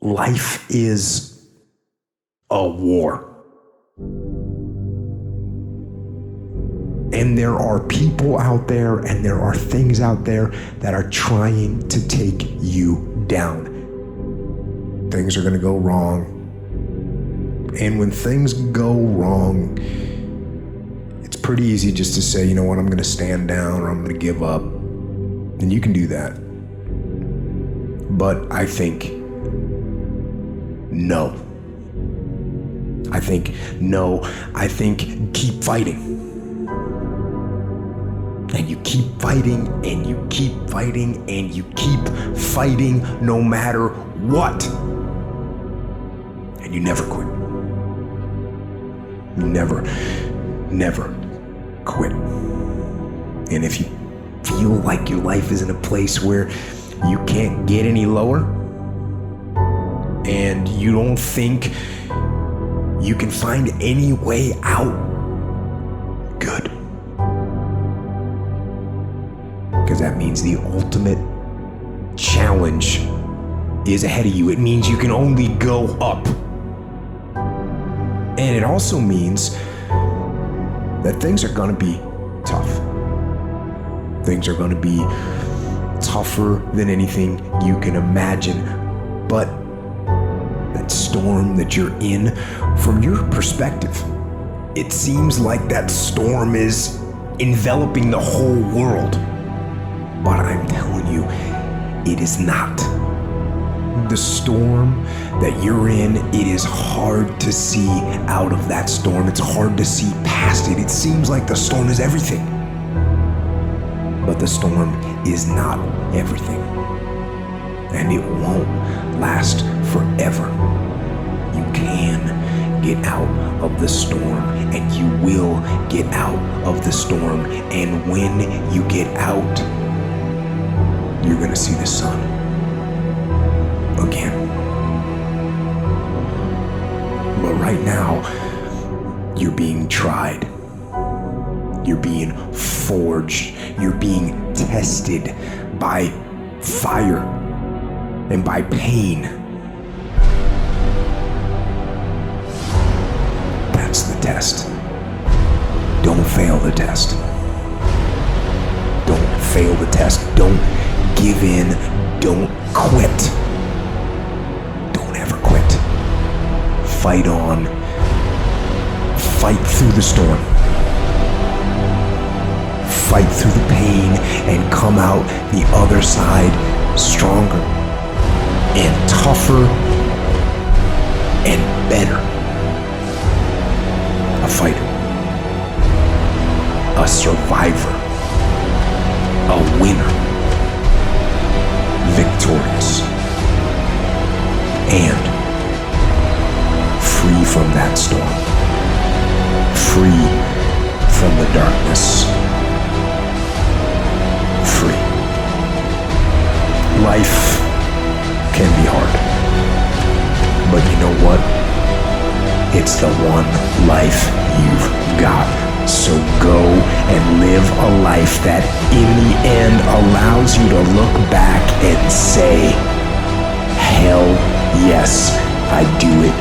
life is a war. And there are people out there and there are things out there that are trying to take you down. Things are going to go wrong. And when things go wrong, it's pretty easy just to say, you know what, I'm going to stand down or I'm going to give up. And you can do that. But I think no. I think no. I think keep fighting. And you keep fighting and you keep fighting and you keep fighting no matter what. And you never quit. You never, never quit. And if you feel like your life is in a place where you can't get any lower, and you don't think you can find any way out, good. Because that means the ultimate challenge is ahead of you. It means you can only go up. And it also means that things are going to be tough. Things are going to be tougher than anything you can imagine. But storm that you're in, from your perspective, it seems like that storm is enveloping the whole world. But I'm telling you, it is not. The storm that you're in, it is hard to see out of that storm. It's hard to see past it. It seems like the storm is everything. But the storm is not everything. And it won't of the storm, and you will get out of the storm. And when you get out, you're going to see the sun again. But right now, you're being tried. You're being forged. You're being tested by fire and by pain. The test. Don't fail the test. Don't give in. Don't quit. Don't ever quit. Fight on. Fight through the storm. Fight through the pain and come out the other side stronger and tougher and better. A fighter, a survivor, a winner, victorious, and free from that storm, free from the darkness, free. Life can be hard. But you know what? It's the one life you've live a life that, in the end, allows you to look back and say, Hell yes, I do it